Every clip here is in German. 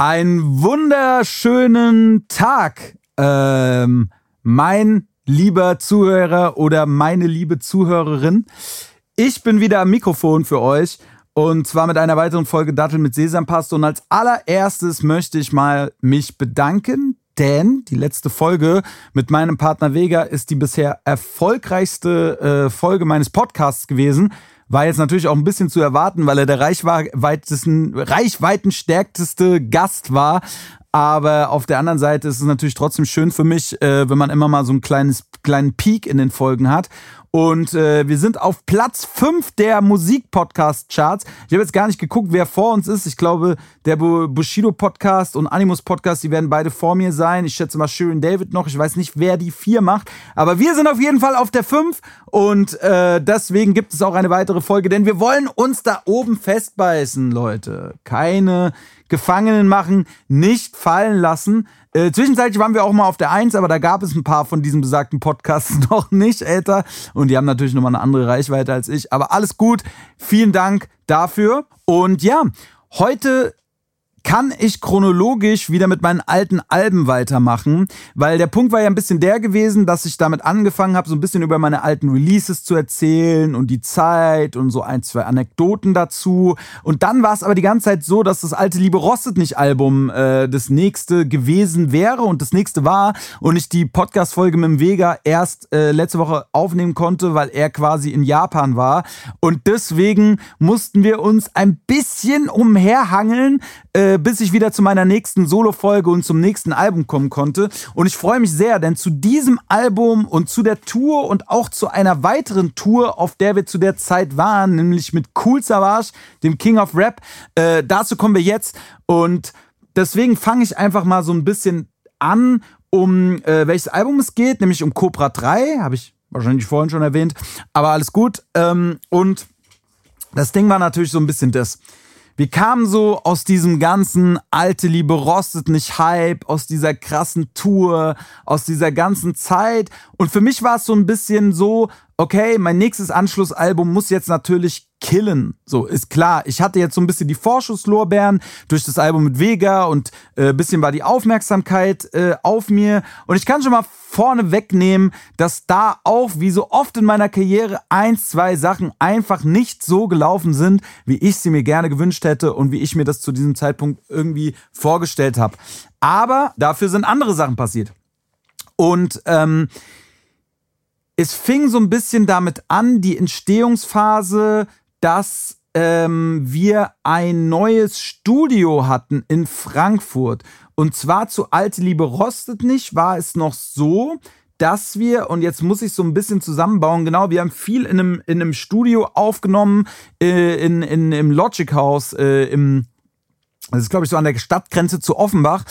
Einen wunderschönen Tag, ähm, mein lieber Zuhörer oder meine liebe Zuhörerin. Ich bin wieder am Mikrofon für euch und zwar mit einer weiteren Folge Dattel mit Sesampaste. Und als allererstes möchte ich mal mich bedanken, denn die letzte Folge mit meinem Partner Vega ist die bisher erfolgreichste äh, Folge meines Podcasts gewesen. War jetzt natürlich auch ein bisschen zu erwarten, weil er der reichweitenstärkteste Gast war. Aber auf der anderen Seite ist es natürlich trotzdem schön für mich, äh, wenn man immer mal so einen kleines, kleinen Peak in den Folgen hat. Und äh, wir sind auf Platz 5 der Musik-Podcast-Charts. Ich habe jetzt gar nicht geguckt, wer vor uns ist. Ich glaube, der Bushido-Podcast und Animus-Podcast, die werden beide vor mir sein. Ich schätze mal Shirin David noch. Ich weiß nicht, wer die vier macht. Aber wir sind auf jeden Fall auf der 5. Und äh, deswegen gibt es auch eine weitere Folge, denn wir wollen uns da oben festbeißen, Leute. Keine Gefangenen machen, nicht fallen lassen. Äh, zwischenzeitlich waren wir auch mal auf der Eins, aber da gab es ein paar von diesen besagten Podcasts noch nicht älter. Und die haben natürlich nochmal eine andere Reichweite als ich. Aber alles gut. Vielen Dank dafür. Und ja, heute kann ich chronologisch wieder mit meinen alten Alben weitermachen, weil der Punkt war ja ein bisschen der gewesen, dass ich damit angefangen habe, so ein bisschen über meine alten Releases zu erzählen und die Zeit und so ein, zwei Anekdoten dazu. Und dann war es aber die ganze Zeit so, dass das alte Liebe Rostet nicht Album äh, das nächste gewesen wäre und das nächste war und ich die Podcast-Folge mit dem Vega erst äh, letzte Woche aufnehmen konnte, weil er quasi in Japan war. Und deswegen mussten wir uns ein bisschen umherhangeln, äh, bis ich wieder zu meiner nächsten Solo-Folge und zum nächsten Album kommen konnte. Und ich freue mich sehr, denn zu diesem Album und zu der Tour und auch zu einer weiteren Tour, auf der wir zu der Zeit waren, nämlich mit Cool Savage, dem King of Rap, äh, dazu kommen wir jetzt. Und deswegen fange ich einfach mal so ein bisschen an, um äh, welches Album es geht, nämlich um Cobra 3, habe ich wahrscheinlich vorhin schon erwähnt, aber alles gut. Ähm, und das Ding war natürlich so ein bisschen das. Wir kamen so aus diesem ganzen alte Liebe rostet nicht Hype, aus dieser krassen Tour, aus dieser ganzen Zeit. Und für mich war es so ein bisschen so, okay, mein nächstes Anschlussalbum muss jetzt natürlich killen. So, ist klar. Ich hatte jetzt so ein bisschen die Vorschusslorbeeren durch das Album mit Vega und äh, bisschen war die Aufmerksamkeit äh, auf mir. Und ich kann schon mal vorne wegnehmen, dass da auch, wie so oft in meiner Karriere, eins, zwei Sachen einfach nicht so gelaufen sind, wie ich sie mir gerne gewünscht hätte und wie ich mir das zu diesem Zeitpunkt irgendwie vorgestellt habe. Aber dafür sind andere Sachen passiert. Und ähm, es fing so ein bisschen damit an, die Entstehungsphase, dass ähm, wir ein neues Studio hatten in Frankfurt. Und zwar zu Alte Liebe Rostet nicht, war es noch so, dass wir, und jetzt muss ich so ein bisschen zusammenbauen, genau, wir haben viel in einem, in einem Studio aufgenommen, äh, in, in, im Logic House, äh, im das ist, glaube ich, so an der Stadtgrenze zu Offenbach,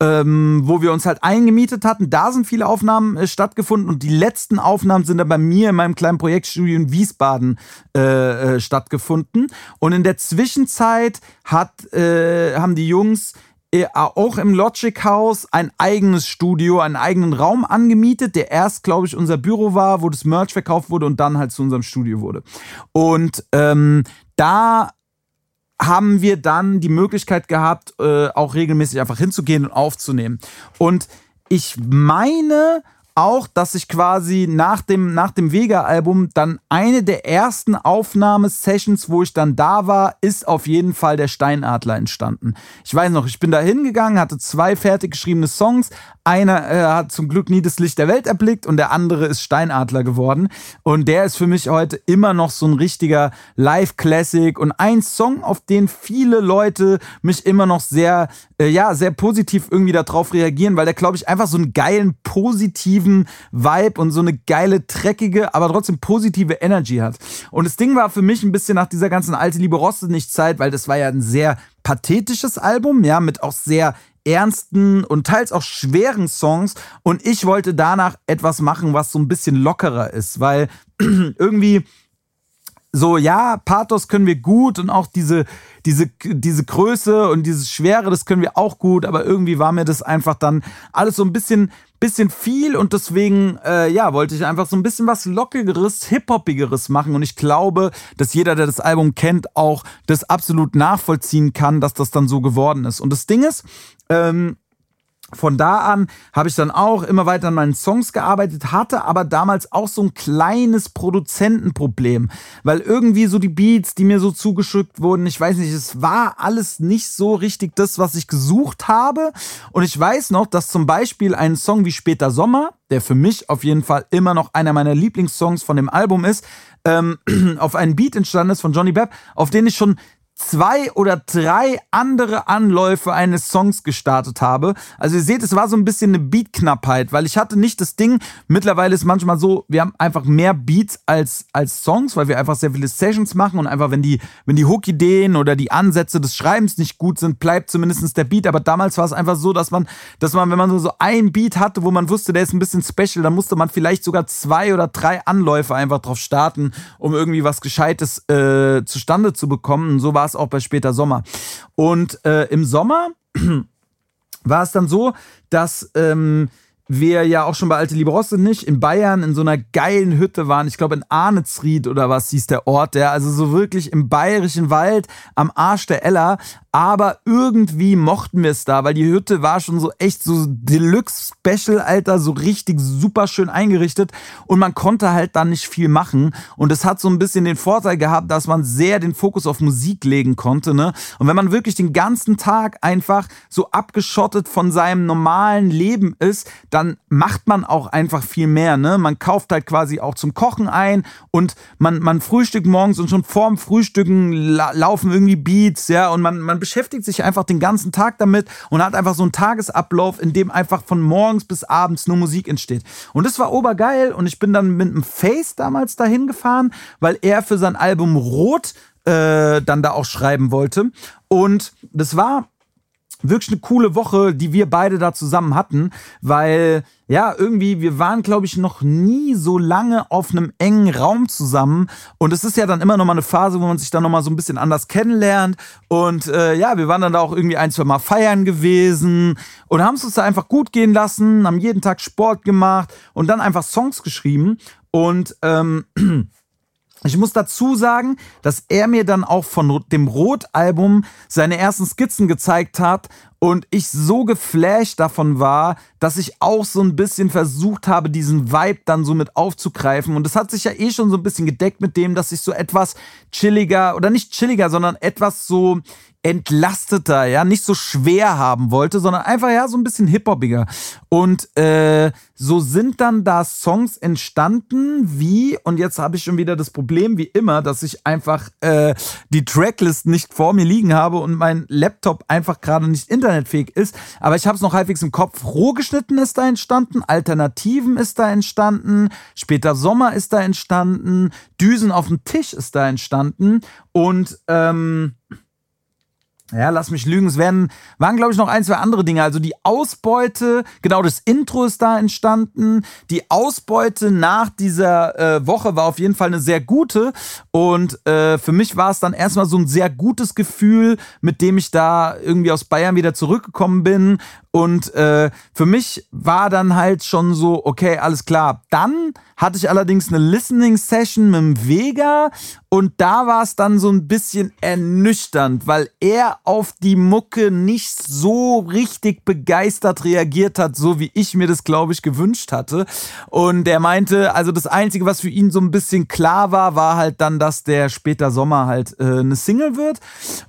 ähm, wo wir uns halt eingemietet hatten. Da sind viele Aufnahmen äh, stattgefunden und die letzten Aufnahmen sind dann bei mir in meinem kleinen Projektstudio in Wiesbaden äh, äh, stattgefunden. Und in der Zwischenzeit hat, äh, haben die Jungs äh, auch im Logic House ein eigenes Studio, einen eigenen Raum angemietet, der erst, glaube ich, unser Büro war, wo das Merch verkauft wurde und dann halt zu unserem Studio wurde. Und ähm, da haben wir dann die Möglichkeit gehabt, äh, auch regelmäßig einfach hinzugehen und aufzunehmen. Und ich meine, auch, dass ich quasi nach dem, nach dem Vega-Album dann eine der ersten Aufnahmesessions, wo ich dann da war, ist auf jeden Fall der Steinadler entstanden. Ich weiß noch, ich bin da hingegangen, hatte zwei fertig geschriebene Songs. Einer äh, hat zum Glück nie das Licht der Welt erblickt und der andere ist Steinadler geworden. Und der ist für mich heute immer noch so ein richtiger Live-Classic und ein Song, auf den viele Leute mich immer noch sehr, äh, ja, sehr positiv irgendwie darauf reagieren, weil der, glaube ich, einfach so einen geilen, positiven Vibe und so eine geile, dreckige, aber trotzdem positive Energy hat. Und das Ding war für mich ein bisschen nach dieser ganzen alte Liebe rostet nicht Zeit, weil das war ja ein sehr pathetisches Album, ja, mit auch sehr ernsten und teils auch schweren Songs. Und ich wollte danach etwas machen, was so ein bisschen lockerer ist, weil irgendwie so, ja, Pathos können wir gut und auch diese, diese, diese Größe und diese Schwere, das können wir auch gut, aber irgendwie war mir das einfach dann alles so ein bisschen, bisschen viel und deswegen, äh, ja, wollte ich einfach so ein bisschen was Lockigeres, Hip-Hoppigeres machen und ich glaube, dass jeder, der das Album kennt, auch das absolut nachvollziehen kann, dass das dann so geworden ist. Und das Ding ist, ähm, von da an habe ich dann auch immer weiter an meinen Songs gearbeitet, hatte aber damals auch so ein kleines Produzentenproblem, weil irgendwie so die Beats, die mir so zugeschickt wurden, ich weiß nicht, es war alles nicht so richtig das, was ich gesucht habe. Und ich weiß noch, dass zum Beispiel ein Song wie Später Sommer, der für mich auf jeden Fall immer noch einer meiner Lieblingssongs von dem Album ist, ähm, auf einen Beat entstanden ist von Johnny Bepp, auf den ich schon zwei oder drei andere Anläufe eines Songs gestartet habe. Also ihr seht, es war so ein bisschen eine Beatknappheit, weil ich hatte nicht das Ding. Mittlerweile ist manchmal so, wir haben einfach mehr Beats als, als Songs, weil wir einfach sehr viele Sessions machen und einfach, wenn die, wenn die Hook-Ideen oder die Ansätze des Schreibens nicht gut sind, bleibt zumindest der Beat. Aber damals war es einfach so, dass man, dass man, wenn man so, ein Beat hatte, wo man wusste, der ist ein bisschen special, dann musste man vielleicht sogar zwei oder drei Anläufe einfach drauf starten, um irgendwie was Gescheites äh, zustande zu bekommen. Und so war war es auch bei später Sommer. Und äh, im Sommer war es dann so, dass ähm, wir ja auch schon bei Alte Liberosse nicht in Bayern in so einer geilen Hütte waren. Ich glaube in Arnetsried oder was hieß der Ort, der also so wirklich im bayerischen Wald am Arsch der Ella aber irgendwie mochten wir es da, weil die Hütte war schon so echt so Deluxe Special, Alter, so richtig super schön eingerichtet und man konnte halt dann nicht viel machen und es hat so ein bisschen den Vorteil gehabt, dass man sehr den Fokus auf Musik legen konnte, ne? Und wenn man wirklich den ganzen Tag einfach so abgeschottet von seinem normalen Leben ist, dann macht man auch einfach viel mehr, ne? Man kauft halt quasi auch zum Kochen ein und man man frühstückt morgens und schon vorm Frühstücken la laufen irgendwie Beats, ja, und man man beschäftigt sich einfach den ganzen Tag damit und hat einfach so einen Tagesablauf, in dem einfach von morgens bis abends nur Musik entsteht. Und das war obergeil und ich bin dann mit einem Face damals dahin gefahren, weil er für sein Album Rot äh, dann da auch schreiben wollte. Und das war wirklich eine coole Woche, die wir beide da zusammen hatten, weil ja, irgendwie, wir waren, glaube ich, noch nie so lange auf einem engen Raum zusammen. Und es ist ja dann immer noch mal eine Phase, wo man sich dann noch mal so ein bisschen anders kennenlernt. Und äh, ja, wir waren dann da auch irgendwie ein, zwei Mal feiern gewesen und haben es uns da einfach gut gehen lassen, haben jeden Tag Sport gemacht und dann einfach Songs geschrieben. Und ähm, Ich muss dazu sagen, dass er mir dann auch von dem Rot-Album seine ersten Skizzen gezeigt hat und ich so geflasht davon war, dass ich auch so ein bisschen versucht habe, diesen Vibe dann so mit aufzugreifen. Und es hat sich ja eh schon so ein bisschen gedeckt mit dem, dass ich so etwas chilliger oder nicht chilliger, sondern etwas so entlasteter, ja, nicht so schwer haben wollte, sondern einfach ja so ein bisschen hip-hopiger. Und äh, so sind dann da Songs entstanden, wie, und jetzt habe ich schon wieder das Problem, wie immer, dass ich einfach äh, die Tracklist nicht vor mir liegen habe und mein Laptop einfach gerade nicht internetfähig ist. Aber ich habe es noch halbwegs im Kopf. Rohgeschnitten ist da entstanden, Alternativen ist da entstanden, später Sommer ist da entstanden, Düsen auf dem Tisch ist da entstanden und ähm, ja, lass mich lügen. Es werden, waren, glaube ich, noch ein, zwei andere Dinge. Also die Ausbeute, genau das Intro ist da entstanden. Die Ausbeute nach dieser äh, Woche war auf jeden Fall eine sehr gute. Und äh, für mich war es dann erstmal so ein sehr gutes Gefühl, mit dem ich da irgendwie aus Bayern wieder zurückgekommen bin. Und äh, für mich war dann halt schon so, okay, alles klar. Dann hatte ich allerdings eine Listening Session mit dem Vega und da war es dann so ein bisschen ernüchternd, weil er auf die Mucke nicht so richtig begeistert reagiert hat, so wie ich mir das, glaube ich, gewünscht hatte. Und er meinte, also das Einzige, was für ihn so ein bisschen klar war, war halt dann, dass der später Sommer halt äh, eine Single wird.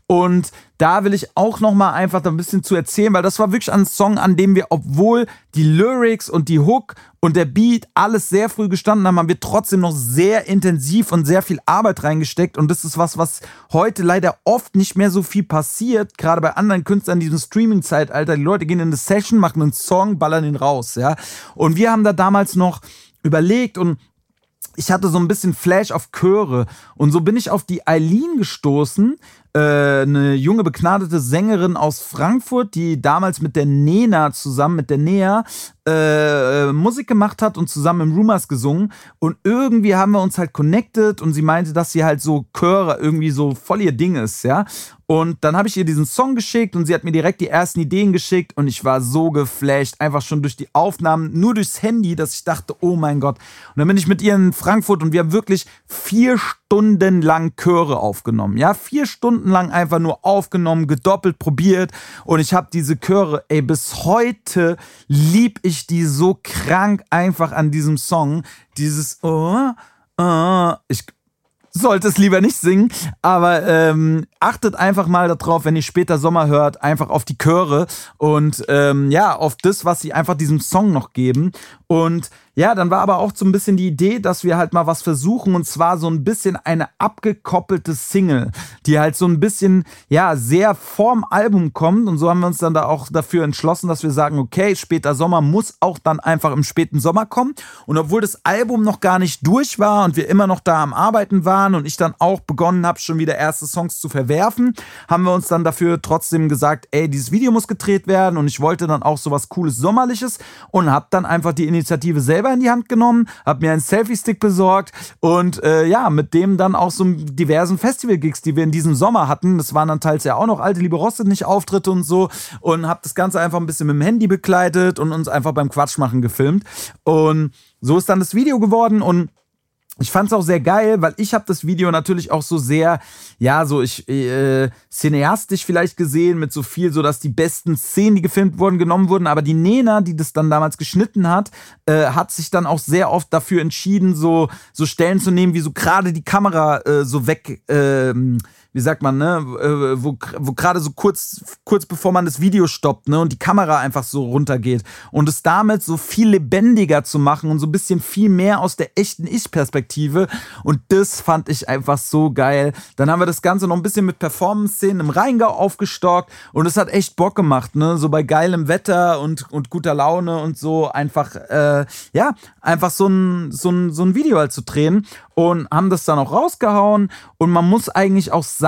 Und da will ich auch noch mal einfach da ein bisschen zu erzählen, weil das war wirklich ein Song, an dem wir, obwohl die Lyrics und die Hook und der Beat alles sehr früh gestanden haben, haben wir trotzdem noch sehr intensiv und sehr viel Arbeit reingesteckt. Und das ist was, was heute leider oft nicht mehr so viel passiert, gerade bei anderen Künstlern in diesem Streaming-Zeitalter. Die Leute gehen in eine Session, machen einen Song, ballern ihn raus, ja. Und wir haben da damals noch überlegt und ich hatte so ein bisschen Flash auf Chöre und so bin ich auf die Eileen gestoßen, eine junge begnadete Sängerin aus Frankfurt, die damals mit der Nena zusammen, mit der Nea, äh, Musik gemacht hat und zusammen im Rumors gesungen. Und irgendwie haben wir uns halt connected und sie meinte, dass sie halt so Chöre irgendwie so voll ihr Ding ist, ja. Und dann habe ich ihr diesen Song geschickt und sie hat mir direkt die ersten Ideen geschickt und ich war so geflasht, einfach schon durch die Aufnahmen, nur durchs Handy, dass ich dachte, oh mein Gott. Und dann bin ich mit ihr in Frankfurt und wir haben wirklich vier Stunden lang Chöre aufgenommen. Ja, vier Stunden lang einfach nur aufgenommen, gedoppelt, probiert und ich habe diese Chöre, ey, bis heute lieb ich die so krank einfach an diesem Song. Dieses, oh, oh, ich sollte es lieber nicht singen, aber ähm, achtet einfach mal darauf, wenn ihr später Sommer hört, einfach auf die Chöre und ähm, ja, auf das, was sie einfach diesem Song noch geben. Und ja, dann war aber auch so ein bisschen die Idee, dass wir halt mal was versuchen und zwar so ein bisschen eine abgekoppelte Single, die halt so ein bisschen, ja, sehr vorm Album kommt. Und so haben wir uns dann da auch dafür entschlossen, dass wir sagen, okay, später Sommer muss auch dann einfach im späten Sommer kommen. Und obwohl das Album noch gar nicht durch war und wir immer noch da am Arbeiten waren und ich dann auch begonnen habe, schon wieder erste Songs zu verwerfen, haben wir uns dann dafür trotzdem gesagt, ey, dieses Video muss gedreht werden. Und ich wollte dann auch sowas cooles Sommerliches und habe dann einfach die Initiative selber selber in die Hand genommen, habe mir einen Selfie-Stick besorgt und äh, ja, mit dem dann auch so diversen Festival-Gigs, die wir in diesem Sommer hatten. Das waren dann teils ja auch noch alte Liebe Rostet nicht Auftritte und so und habe das Ganze einfach ein bisschen mit dem Handy begleitet und uns einfach beim Quatschmachen gefilmt. Und so ist dann das Video geworden und ich fand es auch sehr geil, weil ich habe das Video natürlich auch so sehr, ja, so ich äh, cineastisch vielleicht gesehen mit so viel, so dass die besten Szenen, die gefilmt wurden, genommen wurden. Aber die Nena, die das dann damals geschnitten hat, äh, hat sich dann auch sehr oft dafür entschieden, so so Stellen zu nehmen, wie so gerade die Kamera äh, so weg. Äh, wie sagt man, ne, äh, wo, wo gerade so kurz, kurz bevor man das Video stoppt, ne, und die Kamera einfach so runtergeht. Und es damit so viel lebendiger zu machen und so ein bisschen viel mehr aus der echten Ich-Perspektive. Und das fand ich einfach so geil. Dann haben wir das Ganze noch ein bisschen mit Performance-Szenen im Rheingau aufgestockt. Und es hat echt Bock gemacht, ne, so bei geilem Wetter und, und guter Laune und so einfach, äh, ja, einfach so ein, so ein, so ein Video halt zu drehen. Und haben das dann auch rausgehauen. Und man muss eigentlich auch sagen,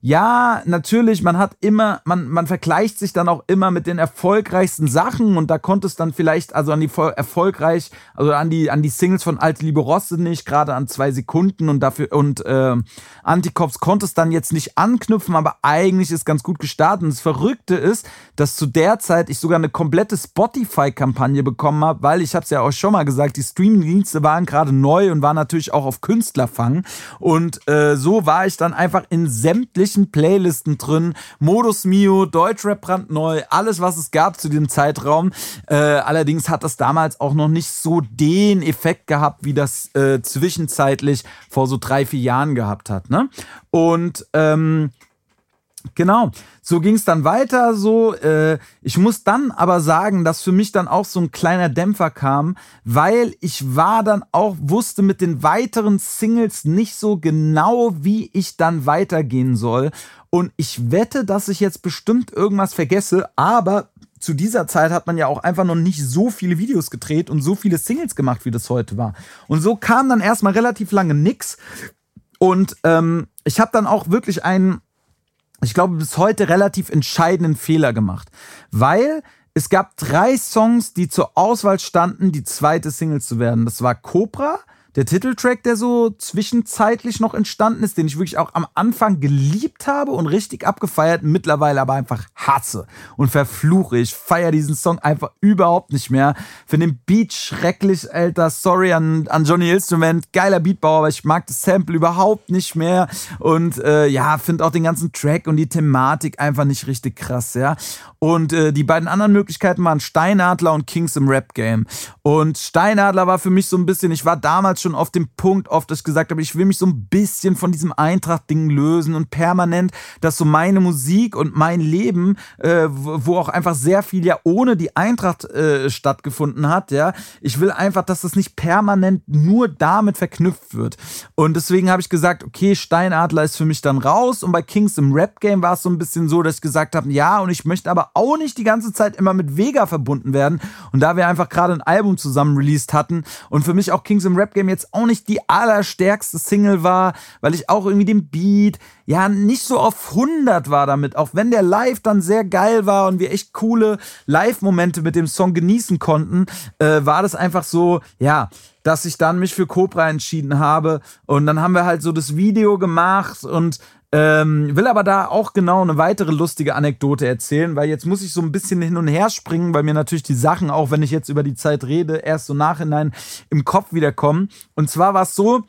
ja, natürlich, man hat immer, man, man vergleicht sich dann auch immer mit den erfolgreichsten Sachen und da konnte es dann vielleicht, also an die erfolgreich, also an die, an die Singles von Alte Liebe Rosse nicht, gerade an zwei Sekunden und dafür und äh, Antikops konnte es dann jetzt nicht anknüpfen, aber eigentlich ist ganz gut gestartet und das Verrückte ist, dass zu der Zeit ich sogar eine komplette Spotify-Kampagne bekommen habe, weil ich habe es ja auch schon mal gesagt, die Streaming-Dienste waren gerade neu und waren natürlich auch auf Künstlerfang. Und äh, so war ich dann einfach in sämtlichen Playlisten drin. Modus Mio, Deutschrap brandneu, alles, was es gab zu dem Zeitraum. Äh, allerdings hat das damals auch noch nicht so den Effekt gehabt, wie das äh, zwischenzeitlich vor so drei, vier Jahren gehabt hat. Ne? Und ähm, Genau, so ging es dann weiter. So, äh, ich muss dann aber sagen, dass für mich dann auch so ein kleiner Dämpfer kam, weil ich war dann auch wusste mit den weiteren Singles nicht so genau, wie ich dann weitergehen soll. Und ich wette, dass ich jetzt bestimmt irgendwas vergesse, aber zu dieser Zeit hat man ja auch einfach noch nicht so viele Videos gedreht und so viele Singles gemacht, wie das heute war. Und so kam dann erstmal relativ lange nix. Und ähm, ich habe dann auch wirklich einen ich glaube, bis heute relativ entscheidenden Fehler gemacht. Weil es gab drei Songs, die zur Auswahl standen, die zweite Single zu werden. Das war Cobra, der Titeltrack, der so zwischenzeitlich noch entstanden ist, den ich wirklich auch am Anfang geliebt habe und richtig abgefeiert, mittlerweile aber einfach hasse und verfluche. Ich feiere diesen Song einfach überhaupt nicht mehr. Finde den Beat schrecklich, Alter. Sorry an, an Johnny Instrument. Geiler Beatbauer, aber ich mag das Sample überhaupt nicht mehr. Und äh, ja, finde auch den ganzen Track und die Thematik einfach nicht richtig krass, ja. Und äh, die beiden anderen Möglichkeiten waren Steinadler und Kings im Rap-Game. Und Steinadler war für mich so ein bisschen, ich war damals schon auf dem Punkt, oft, ich gesagt habe, ich will mich so ein bisschen von diesem Eintracht-Ding lösen und permanent, dass so meine Musik und mein Leben, äh, wo auch einfach sehr viel ja ohne die Eintracht äh, stattgefunden hat, ja, ich will einfach, dass das nicht permanent nur damit verknüpft wird. Und deswegen habe ich gesagt, okay, Steinadler ist für mich dann raus. Und bei Kings im Rap-Game war es so ein bisschen so, dass ich gesagt habe, ja, und ich möchte aber auch nicht die ganze Zeit immer mit Vega verbunden werden. Und da wir einfach gerade ein Album zusammen released hatten und für mich auch Kings im Rap Game Time jetzt auch nicht die allerstärkste Single war, weil ich auch irgendwie den Beat ja nicht so auf 100 war damit, auch wenn der Live dann sehr geil war und wir echt coole Live-Momente mit dem Song genießen konnten, äh, war das einfach so, ja, dass ich dann mich für Cobra entschieden habe. Und dann haben wir halt so das Video gemacht und ähm, will aber da auch genau eine weitere lustige Anekdote erzählen, weil jetzt muss ich so ein bisschen hin und her springen, weil mir natürlich die Sachen, auch wenn ich jetzt über die Zeit rede, erst so nachhinein im Kopf wiederkommen. Und zwar war es so,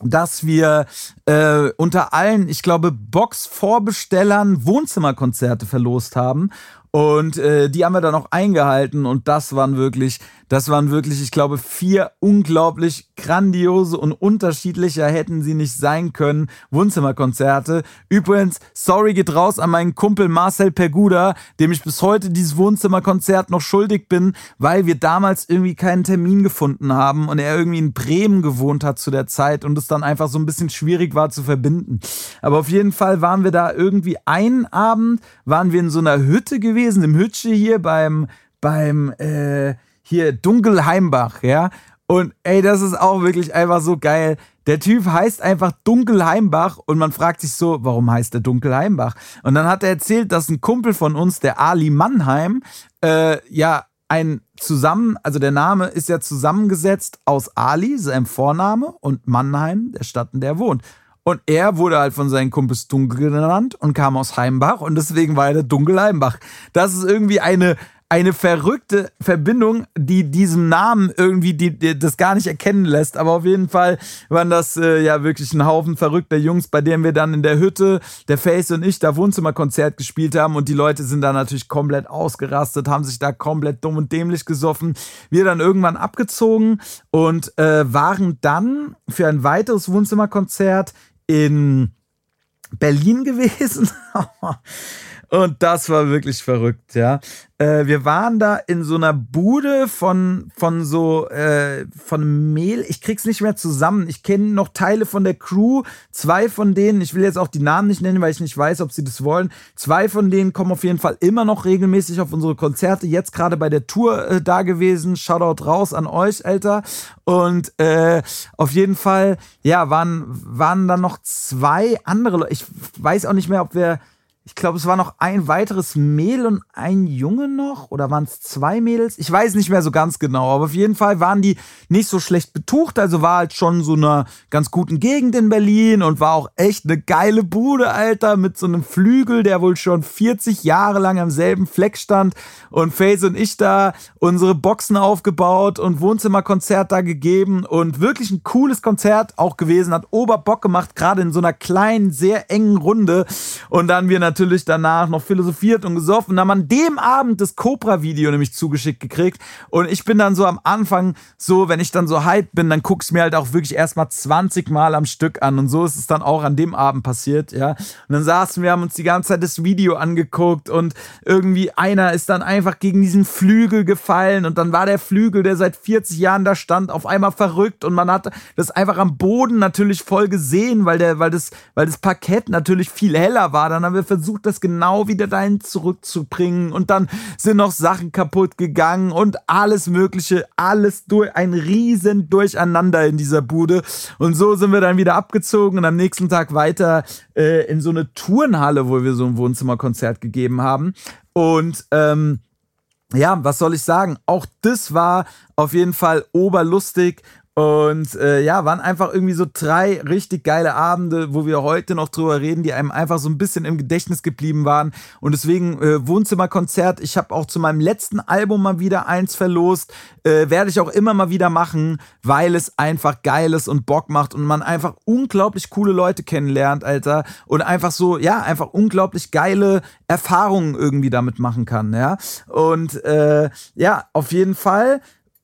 dass wir äh, unter allen, ich glaube, Box-Vorbestellern Wohnzimmerkonzerte verlost haben. Und äh, die haben wir dann auch eingehalten und das waren wirklich, das waren wirklich, ich glaube, vier unglaublich grandiose und unterschiedlicher hätten sie nicht sein können Wohnzimmerkonzerte. Übrigens, sorry geht raus an meinen Kumpel Marcel Perguda, dem ich bis heute dieses Wohnzimmerkonzert noch schuldig bin, weil wir damals irgendwie keinen Termin gefunden haben und er irgendwie in Bremen gewohnt hat zu der Zeit und es dann einfach so ein bisschen schwierig war zu verbinden. Aber auf jeden Fall waren wir da irgendwie einen Abend, waren wir in so einer Hütte gewesen, im Hütsche hier beim, beim, äh, hier Dunkelheimbach, ja. Und ey, das ist auch wirklich einfach so geil. Der Typ heißt einfach Dunkelheimbach und man fragt sich so, warum heißt der Dunkelheimbach? Und dann hat er erzählt, dass ein Kumpel von uns, der Ali Mannheim, äh, ja ein zusammen, also der Name ist ja zusammengesetzt aus Ali, seinem Vorname, und Mannheim, der Stadt, in der er wohnt. Und er wurde halt von seinen Kumpels Dunkel genannt und kam aus Heimbach und deswegen war er der Dunkelheimbach. Das ist irgendwie eine eine verrückte Verbindung, die diesem Namen irgendwie die, die, das gar nicht erkennen lässt. Aber auf jeden Fall waren das äh, ja wirklich ein Haufen verrückter Jungs, bei denen wir dann in der Hütte, der Face und ich, da Wohnzimmerkonzert gespielt haben. Und die Leute sind da natürlich komplett ausgerastet, haben sich da komplett dumm und dämlich gesoffen. Wir dann irgendwann abgezogen und äh, waren dann für ein weiteres Wohnzimmerkonzert in Berlin gewesen. Und das war wirklich verrückt, ja. Äh, wir waren da in so einer Bude von, von so, äh, von Mehl. Ich krieg's nicht mehr zusammen. Ich kenne noch Teile von der Crew. Zwei von denen, ich will jetzt auch die Namen nicht nennen, weil ich nicht weiß, ob sie das wollen. Zwei von denen kommen auf jeden Fall immer noch regelmäßig auf unsere Konzerte. Jetzt gerade bei der Tour äh, da gewesen. Shoutout raus an euch, Alter. Und äh, auf jeden Fall, ja, waren, waren dann noch zwei andere Leute. Ich weiß auch nicht mehr, ob wir ich glaube, es war noch ein weiteres Mädel und ein Junge noch. Oder waren es zwei Mädels? Ich weiß nicht mehr so ganz genau. Aber auf jeden Fall waren die nicht so schlecht betucht. Also war halt schon so einer ganz guten Gegend in Berlin und war auch echt eine geile Bude, Alter. Mit so einem Flügel, der wohl schon 40 Jahre lang am selben Fleck stand. Und Faze und ich da unsere Boxen aufgebaut und Wohnzimmerkonzert da gegeben. Und wirklich ein cooles Konzert auch gewesen. Hat Oberbock gemacht, gerade in so einer kleinen, sehr engen Runde. Und dann wir natürlich natürlich danach noch philosophiert und gesoffen und haben an dem Abend das Cobra-Video nämlich zugeschickt gekriegt. Und ich bin dann so am Anfang so, wenn ich dann so hyped bin, dann guck's mir halt auch wirklich erstmal 20 Mal am Stück an. Und so ist es dann auch an dem Abend passiert, ja. Und dann saßen wir, haben uns die ganze Zeit das Video angeguckt und irgendwie einer ist dann einfach gegen diesen Flügel gefallen und dann war der Flügel, der seit 40 Jahren da stand, auf einmal verrückt und man hat das einfach am Boden natürlich voll gesehen, weil der, weil das, weil das Parkett natürlich viel heller war. Dann haben wir versucht, versucht, das genau wieder dahin zurückzubringen und dann sind noch Sachen kaputt gegangen und alles Mögliche, alles durch, ein riesen Durcheinander in dieser Bude. Und so sind wir dann wieder abgezogen und am nächsten Tag weiter äh, in so eine Turnhalle, wo wir so ein Wohnzimmerkonzert gegeben haben. Und ähm, ja, was soll ich sagen? Auch das war auf jeden Fall oberlustig und äh, ja, waren einfach irgendwie so drei richtig geile Abende, wo wir heute noch drüber reden, die einem einfach so ein bisschen im Gedächtnis geblieben waren. Und deswegen äh, Wohnzimmerkonzert. Ich habe auch zu meinem letzten Album mal wieder eins verlost. Äh, Werde ich auch immer mal wieder machen, weil es einfach geil ist und Bock macht und man einfach unglaublich coole Leute kennenlernt, Alter. Und einfach so, ja, einfach unglaublich geile Erfahrungen irgendwie damit machen kann, ja. Und äh, ja, auf jeden Fall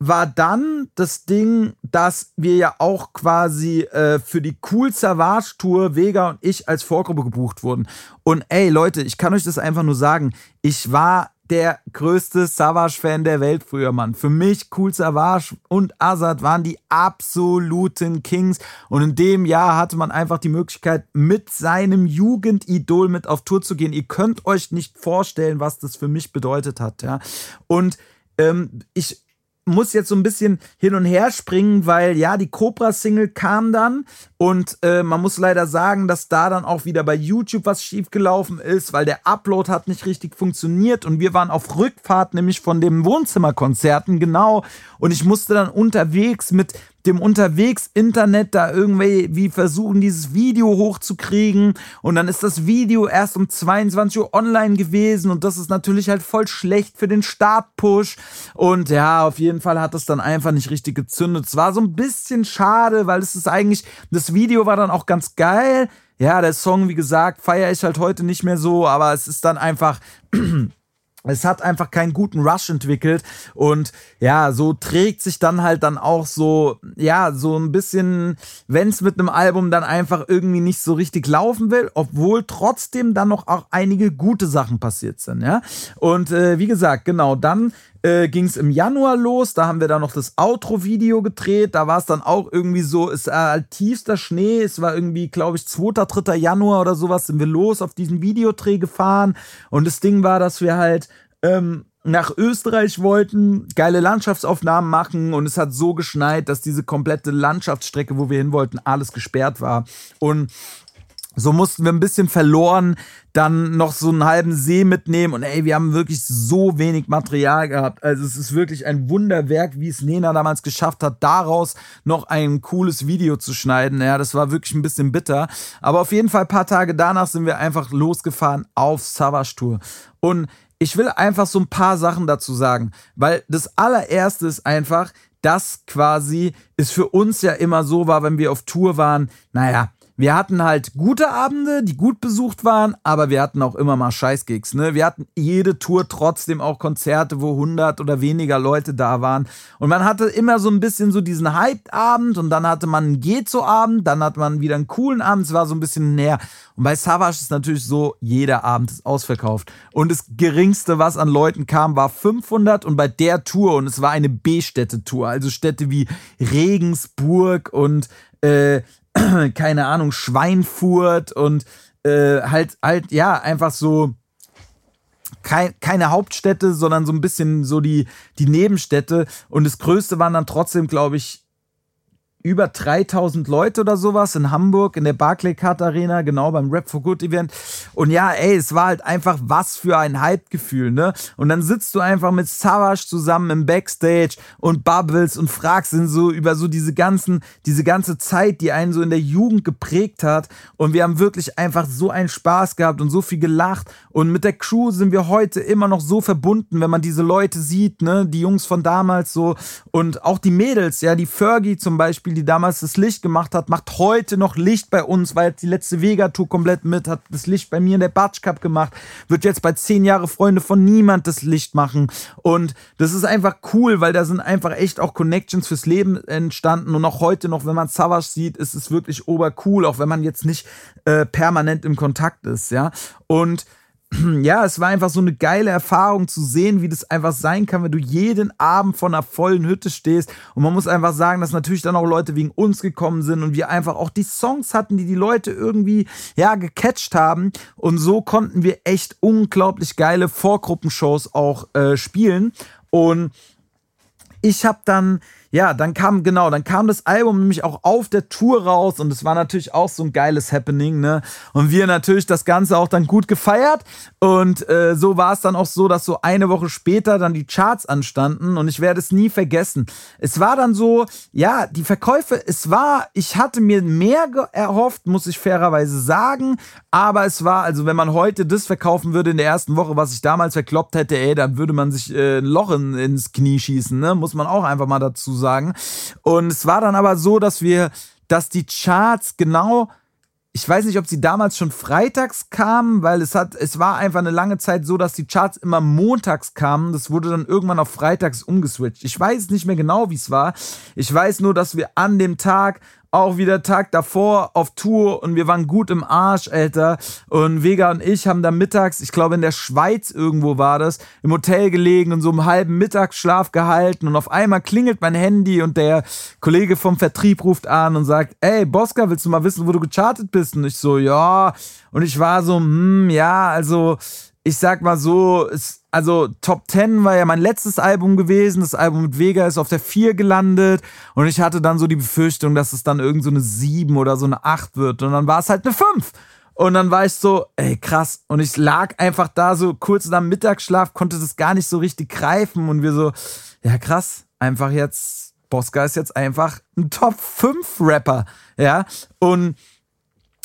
war dann das Ding, dass wir ja auch quasi äh, für die Cool Savage Tour Vega und ich als Vorgruppe gebucht wurden. Und ey Leute, ich kann euch das einfach nur sagen, ich war der größte Savage-Fan der Welt früher, Mann. Für mich Cool Savage und Azad waren die absoluten Kings. Und in dem Jahr hatte man einfach die Möglichkeit, mit seinem Jugendidol mit auf Tour zu gehen. Ihr könnt euch nicht vorstellen, was das für mich bedeutet hat, ja. Und ähm, ich muss jetzt so ein bisschen hin und her springen, weil ja, die Cobra-Single kam dann und äh, man muss leider sagen, dass da dann auch wieder bei YouTube was schiefgelaufen ist, weil der Upload hat nicht richtig funktioniert und wir waren auf Rückfahrt, nämlich von dem Wohnzimmerkonzerten, genau. Und ich musste dann unterwegs mit dem unterwegs Internet da irgendwie wie versuchen, dieses Video hochzukriegen. Und dann ist das Video erst um 22 Uhr online gewesen. Und das ist natürlich halt voll schlecht für den Startpush. Und ja, auf jeden Fall hat das dann einfach nicht richtig gezündet. Es war so ein bisschen schade, weil es ist eigentlich, das Video war dann auch ganz geil. Ja, der Song, wie gesagt, feiere ich halt heute nicht mehr so, aber es ist dann einfach es hat einfach keinen guten Rush entwickelt und ja, so trägt sich dann halt dann auch so, ja, so ein bisschen, wenn es mit einem Album dann einfach irgendwie nicht so richtig laufen will, obwohl trotzdem dann noch auch einige gute Sachen passiert sind, ja. Und äh, wie gesagt, genau, dann äh, ging es im Januar los. Da haben wir dann noch das Outro-Video gedreht. Da war es dann auch irgendwie so, es war halt tiefster Schnee. Es war irgendwie, glaube ich, 2., 3. Januar oder sowas sind wir los auf diesen Videodreh gefahren. Und das Ding war, dass wir halt ähm, nach Österreich wollten, geile Landschaftsaufnahmen machen und es hat so geschneit, dass diese komplette Landschaftsstrecke, wo wir hin wollten, alles gesperrt war. Und so mussten wir ein bisschen verloren dann noch so einen halben See mitnehmen und ey, wir haben wirklich so wenig Material gehabt. Also es ist wirklich ein Wunderwerk, wie es Nena damals geschafft hat, daraus noch ein cooles Video zu schneiden. Ja, das war wirklich ein bisschen bitter. Aber auf jeden Fall ein paar Tage danach sind wir einfach losgefahren auf Savage Tour. Und ich will einfach so ein paar Sachen dazu sagen, weil das allererste ist einfach, dass quasi es für uns ja immer so war, wenn wir auf Tour waren, naja, wir hatten halt gute Abende, die gut besucht waren, aber wir hatten auch immer mal Scheißgigs. Ne? Wir hatten jede Tour trotzdem auch Konzerte, wo 100 oder weniger Leute da waren. Und man hatte immer so ein bisschen so diesen Hype-Abend und dann hatte man einen Gezo-Abend, dann hat man wieder einen coolen Abend. Es war so ein bisschen näher. Und bei Savage ist natürlich so, jeder Abend ist ausverkauft. Und das geringste, was an Leuten kam, war 500 und bei der Tour, und es war eine B-Städte-Tour, also Städte wie Regensburg und äh, keine Ahnung, Schweinfurt und äh, halt, halt, ja, einfach so kein, keine Hauptstädte, sondern so ein bisschen so die, die Nebenstädte. Und das Größte waren dann trotzdem, glaube ich, über 3000 Leute oder sowas in Hamburg in der Barclaycard Arena, genau beim Rap for Good Event. Und ja, ey, es war halt einfach was für ein Hype-Gefühl, ne? Und dann sitzt du einfach mit Savage zusammen im Backstage und bubbles und fragst ihn so über so diese ganzen, diese ganze Zeit, die einen so in der Jugend geprägt hat. Und wir haben wirklich einfach so einen Spaß gehabt und so viel gelacht. Und mit der Crew sind wir heute immer noch so verbunden, wenn man diese Leute sieht, ne? Die Jungs von damals so und auch die Mädels, ja, die Fergie zum Beispiel Beispiel, die damals das Licht gemacht hat, macht heute noch Licht bei uns, weil die letzte Vega-Tour komplett mit, hat das Licht bei mir in der Batsch Cup gemacht, wird jetzt bei 10 Jahre Freunde von niemand das Licht machen. Und das ist einfach cool, weil da sind einfach echt auch Connections fürs Leben entstanden. Und auch heute noch, wenn man Savage sieht, ist es wirklich obercool, auch wenn man jetzt nicht äh, permanent im Kontakt ist, ja. Und ja, es war einfach so eine geile Erfahrung zu sehen, wie das einfach sein kann, wenn du jeden Abend vor einer vollen Hütte stehst. Und man muss einfach sagen, dass natürlich dann auch Leute wegen uns gekommen sind und wir einfach auch die Songs hatten, die die Leute irgendwie, ja, gecatcht haben. Und so konnten wir echt unglaublich geile Vorgruppenshows auch äh, spielen. Und ich habe dann ja, dann kam, genau, dann kam das Album nämlich auch auf der Tour raus und es war natürlich auch so ein geiles Happening, ne? Und wir natürlich das Ganze auch dann gut gefeiert und äh, so war es dann auch so, dass so eine Woche später dann die Charts anstanden und ich werde es nie vergessen. Es war dann so, ja, die Verkäufe, es war, ich hatte mir mehr erhofft, muss ich fairerweise sagen, aber es war, also wenn man heute das verkaufen würde in der ersten Woche, was ich damals verkloppt hätte, ey, dann würde man sich äh, ein Loch in, ins Knie schießen, ne? Muss man auch einfach mal dazu sagen sagen. Und es war dann aber so, dass wir, dass die Charts genau ich weiß nicht, ob sie damals schon freitags kamen, weil es hat, es war einfach eine lange Zeit so, dass die Charts immer montags kamen. Das wurde dann irgendwann auf freitags umgeswitcht. Ich weiß nicht mehr genau, wie es war. Ich weiß nur, dass wir an dem Tag auch wieder Tag davor auf Tour und wir waren gut im Arsch, Alter. Und Vega und ich haben dann mittags, ich glaube in der Schweiz irgendwo war das, im Hotel gelegen und so einen halben Mittagsschlaf gehalten und auf einmal klingelt mein Handy und der Kollege vom Vertrieb ruft an und sagt, ey, Bosca, willst du mal wissen, wo du gechartet bist? Und ich so, ja. Und ich war so, hm, ja, also ich sag mal so, es, also Top 10 war ja mein letztes Album gewesen. Das Album mit Vega ist auf der 4 gelandet. Und ich hatte dann so die Befürchtung, dass es dann irgend so eine 7 oder so eine 8 wird. Und dann war es halt eine 5. Und dann war ich so, ey, krass. Und ich lag einfach da so kurz nach dem Mittagsschlaf, konnte das gar nicht so richtig greifen. Und wir so, ja, krass, einfach jetzt, Bosca ist jetzt einfach ein Top 5 Rapper. Ja. Und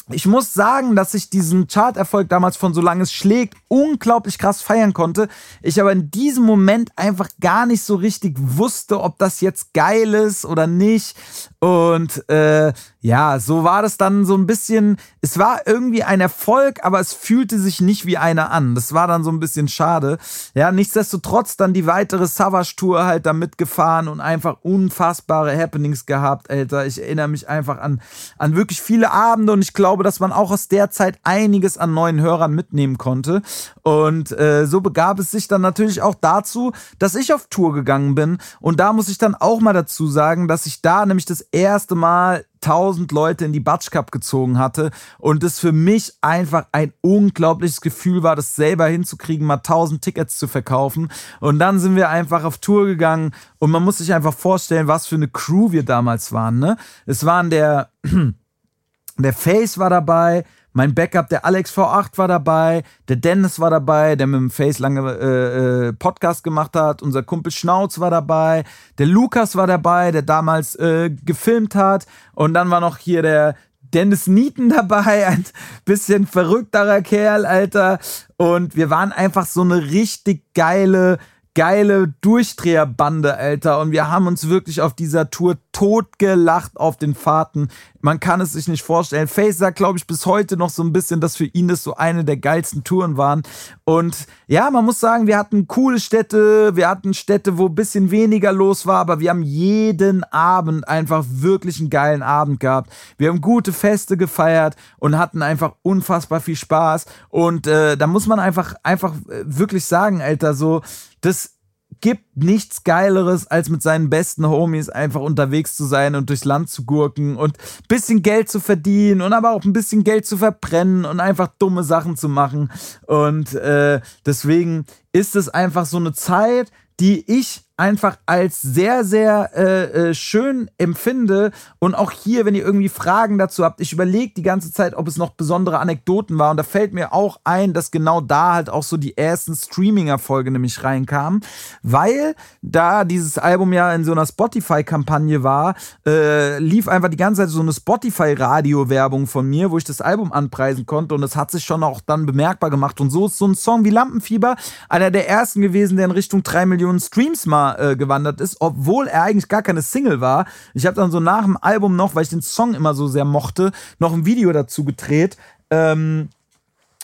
ich muss sagen, dass ich diesen Charterfolg damals von Solange es schlägt unglaublich krass feiern konnte. Ich aber in diesem Moment einfach gar nicht so richtig wusste, ob das jetzt geil ist oder nicht. Und äh, ja, so war das dann so ein bisschen. Es war irgendwie ein Erfolg, aber es fühlte sich nicht wie einer an. Das war dann so ein bisschen schade. Ja, nichtsdestotrotz dann die weitere Savage-Tour halt da mitgefahren und einfach unfassbare Happenings gehabt, Alter. Ich erinnere mich einfach an, an wirklich viele Abende und ich glaube, dass man auch aus der Zeit einiges an neuen Hörern mitnehmen konnte. Und äh, so begab es sich dann natürlich auch dazu, dass ich auf Tour gegangen bin. Und da muss ich dann auch mal dazu sagen, dass ich da nämlich das erste Mal 1000 Leute in die Batsch Cup gezogen hatte und es für mich einfach ein unglaubliches Gefühl war, das selber hinzukriegen, mal 1000 Tickets zu verkaufen. Und dann sind wir einfach auf Tour gegangen und man muss sich einfach vorstellen, was für eine Crew wir damals waren. Ne? Es waren der, der Face war dabei, mein Backup, der Alex V8 war dabei, der Dennis war dabei, der mit dem Face lange äh, äh, Podcast gemacht hat, unser Kumpel Schnauz war dabei, der Lukas war dabei, der damals äh, gefilmt hat und dann war noch hier der Dennis Nieten dabei, ein bisschen verrückterer Kerl, Alter. Und wir waren einfach so eine richtig geile geile Durchdreherbande, Alter. Und wir haben uns wirklich auf dieser Tour totgelacht auf den Fahrten. Man kann es sich nicht vorstellen. Face sagt, glaube ich, bis heute noch so ein bisschen, dass für ihn das so eine der geilsten Touren waren. Und ja, man muss sagen, wir hatten coole Städte, wir hatten Städte, wo ein bisschen weniger los war, aber wir haben jeden Abend einfach wirklich einen geilen Abend gehabt. Wir haben gute Feste gefeiert und hatten einfach unfassbar viel Spaß. Und äh, da muss man einfach, einfach äh, wirklich sagen, Alter, so, das gibt nichts Geileres, als mit seinen besten Homies einfach unterwegs zu sein und durchs Land zu gurken und ein bisschen Geld zu verdienen und aber auch ein bisschen Geld zu verbrennen und einfach dumme Sachen zu machen. Und äh, deswegen ist es einfach so eine Zeit, die ich einfach als sehr, sehr äh, äh, schön empfinde. Und auch hier, wenn ihr irgendwie Fragen dazu habt, ich überlege die ganze Zeit, ob es noch besondere Anekdoten war. Und da fällt mir auch ein, dass genau da halt auch so die ersten Streaming-Erfolge nämlich reinkamen, weil da dieses Album ja in so einer Spotify-Kampagne war, äh, lief einfach die ganze Zeit so eine Spotify-Radio-Werbung von mir, wo ich das Album anpreisen konnte. Und es hat sich schon auch dann bemerkbar gemacht. Und so ist so ein Song wie Lampenfieber einer der ersten gewesen, der in Richtung drei Millionen Streams mal äh, gewandert ist, obwohl er eigentlich gar keine Single war. Ich habe dann so nach dem Album noch, weil ich den Song immer so sehr mochte, noch ein Video dazu gedreht. Ähm,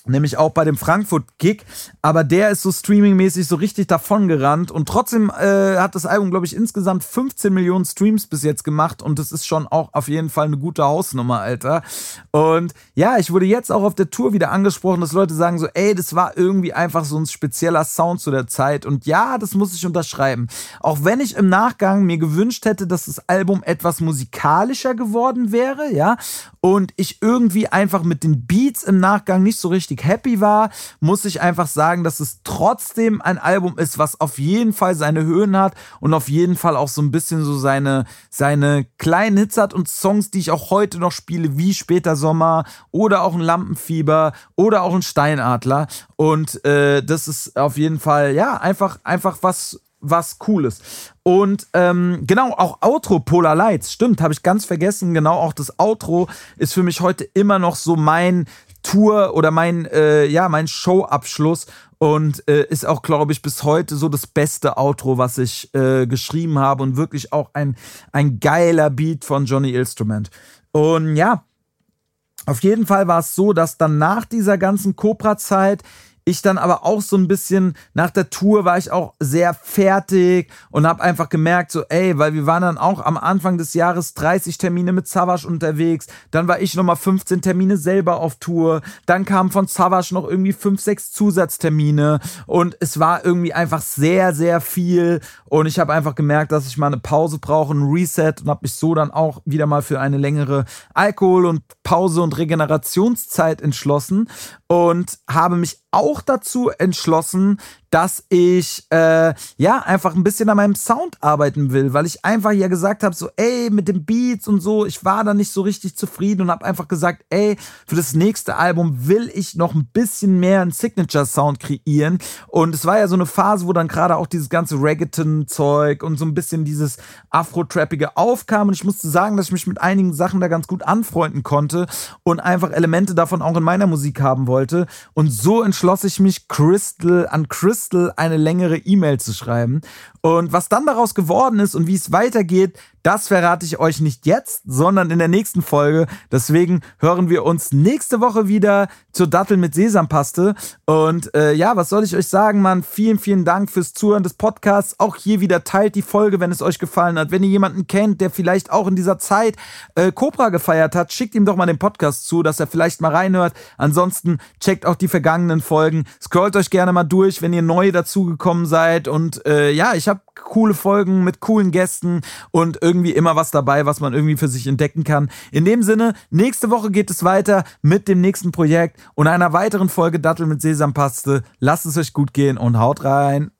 Nämlich auch bei dem Frankfurt-Gig. Aber der ist so streamingmäßig so richtig davongerannt. Und trotzdem äh, hat das Album, glaube ich, insgesamt 15 Millionen Streams bis jetzt gemacht. Und das ist schon auch auf jeden Fall eine gute Hausnummer, Alter. Und ja, ich wurde jetzt auch auf der Tour wieder angesprochen, dass Leute sagen so, ey, das war irgendwie einfach so ein spezieller Sound zu der Zeit. Und ja, das muss ich unterschreiben. Auch wenn ich im Nachgang mir gewünscht hätte, dass das Album etwas musikalischer geworden wäre, ja. Und ich irgendwie einfach mit den Beats im Nachgang nicht so richtig richtig happy war, muss ich einfach sagen, dass es trotzdem ein Album ist, was auf jeden Fall seine Höhen hat und auf jeden Fall auch so ein bisschen so seine, seine kleinen Hits hat und Songs, die ich auch heute noch spiele, wie Später Sommer oder auch ein Lampenfieber oder auch ein Steinadler. Und äh, das ist auf jeden Fall, ja, einfach, einfach was, was Cooles. Und ähm, genau, auch Outro Polar Lights, stimmt, habe ich ganz vergessen. Genau, auch das Outro ist für mich heute immer noch so mein Tour oder mein, äh, ja, mein Showabschluss und äh, ist auch, glaube ich, bis heute so das beste Outro, was ich äh, geschrieben habe und wirklich auch ein, ein geiler Beat von Johnny Instrument. Und ja, auf jeden Fall war es so, dass dann nach dieser ganzen Cobra-Zeit ich dann aber auch so ein bisschen nach der Tour war ich auch sehr fertig und habe einfach gemerkt, so, ey, weil wir waren dann auch am Anfang des Jahres 30 Termine mit Savage unterwegs. Dann war ich nochmal 15 Termine selber auf Tour. Dann kamen von Savage noch irgendwie 5, 6 Zusatztermine und es war irgendwie einfach sehr, sehr viel. Und ich habe einfach gemerkt, dass ich mal eine Pause brauche, ein Reset und habe mich so dann auch wieder mal für eine längere Alkohol- und Pause- und Regenerationszeit entschlossen und habe mich auch dazu entschlossen, dass ich äh, ja einfach ein bisschen an meinem Sound arbeiten will, weil ich einfach ja gesagt habe, so ey, mit den Beats und so, ich war da nicht so richtig zufrieden und habe einfach gesagt, ey, für das nächste Album will ich noch ein bisschen mehr einen Signature Sound kreieren. Und es war ja so eine Phase, wo dann gerade auch dieses ganze Reggaeton Zeug und so ein bisschen dieses Afro-Trappige aufkam. Und ich musste sagen, dass ich mich mit einigen Sachen da ganz gut anfreunden konnte und einfach Elemente davon auch in meiner Musik haben wollte. Und so entschloss ich mich Crystal an Crystal Crystal eine längere E-Mail zu schreiben. Und was dann daraus geworden ist und wie es weitergeht, das verrate ich euch nicht jetzt, sondern in der nächsten Folge. Deswegen hören wir uns nächste Woche wieder zur Dattel mit Sesampaste. Und äh, ja, was soll ich euch sagen, Mann? Vielen, vielen Dank fürs Zuhören des Podcasts. Auch hier wieder teilt die Folge, wenn es euch gefallen hat. Wenn ihr jemanden kennt, der vielleicht auch in dieser Zeit äh, Cobra gefeiert hat, schickt ihm doch mal den Podcast zu, dass er vielleicht mal reinhört. Ansonsten checkt auch die vergangenen Folgen. Scrollt euch gerne mal durch, wenn ihr neu dazugekommen seid. Und äh, ja, ich habe coole Folgen mit coolen Gästen und irgendwie immer was dabei, was man irgendwie für sich entdecken kann. In dem Sinne, nächste Woche geht es weiter mit dem nächsten Projekt und einer weiteren Folge Dattel mit Sesampaste. Lasst es euch gut gehen und haut rein.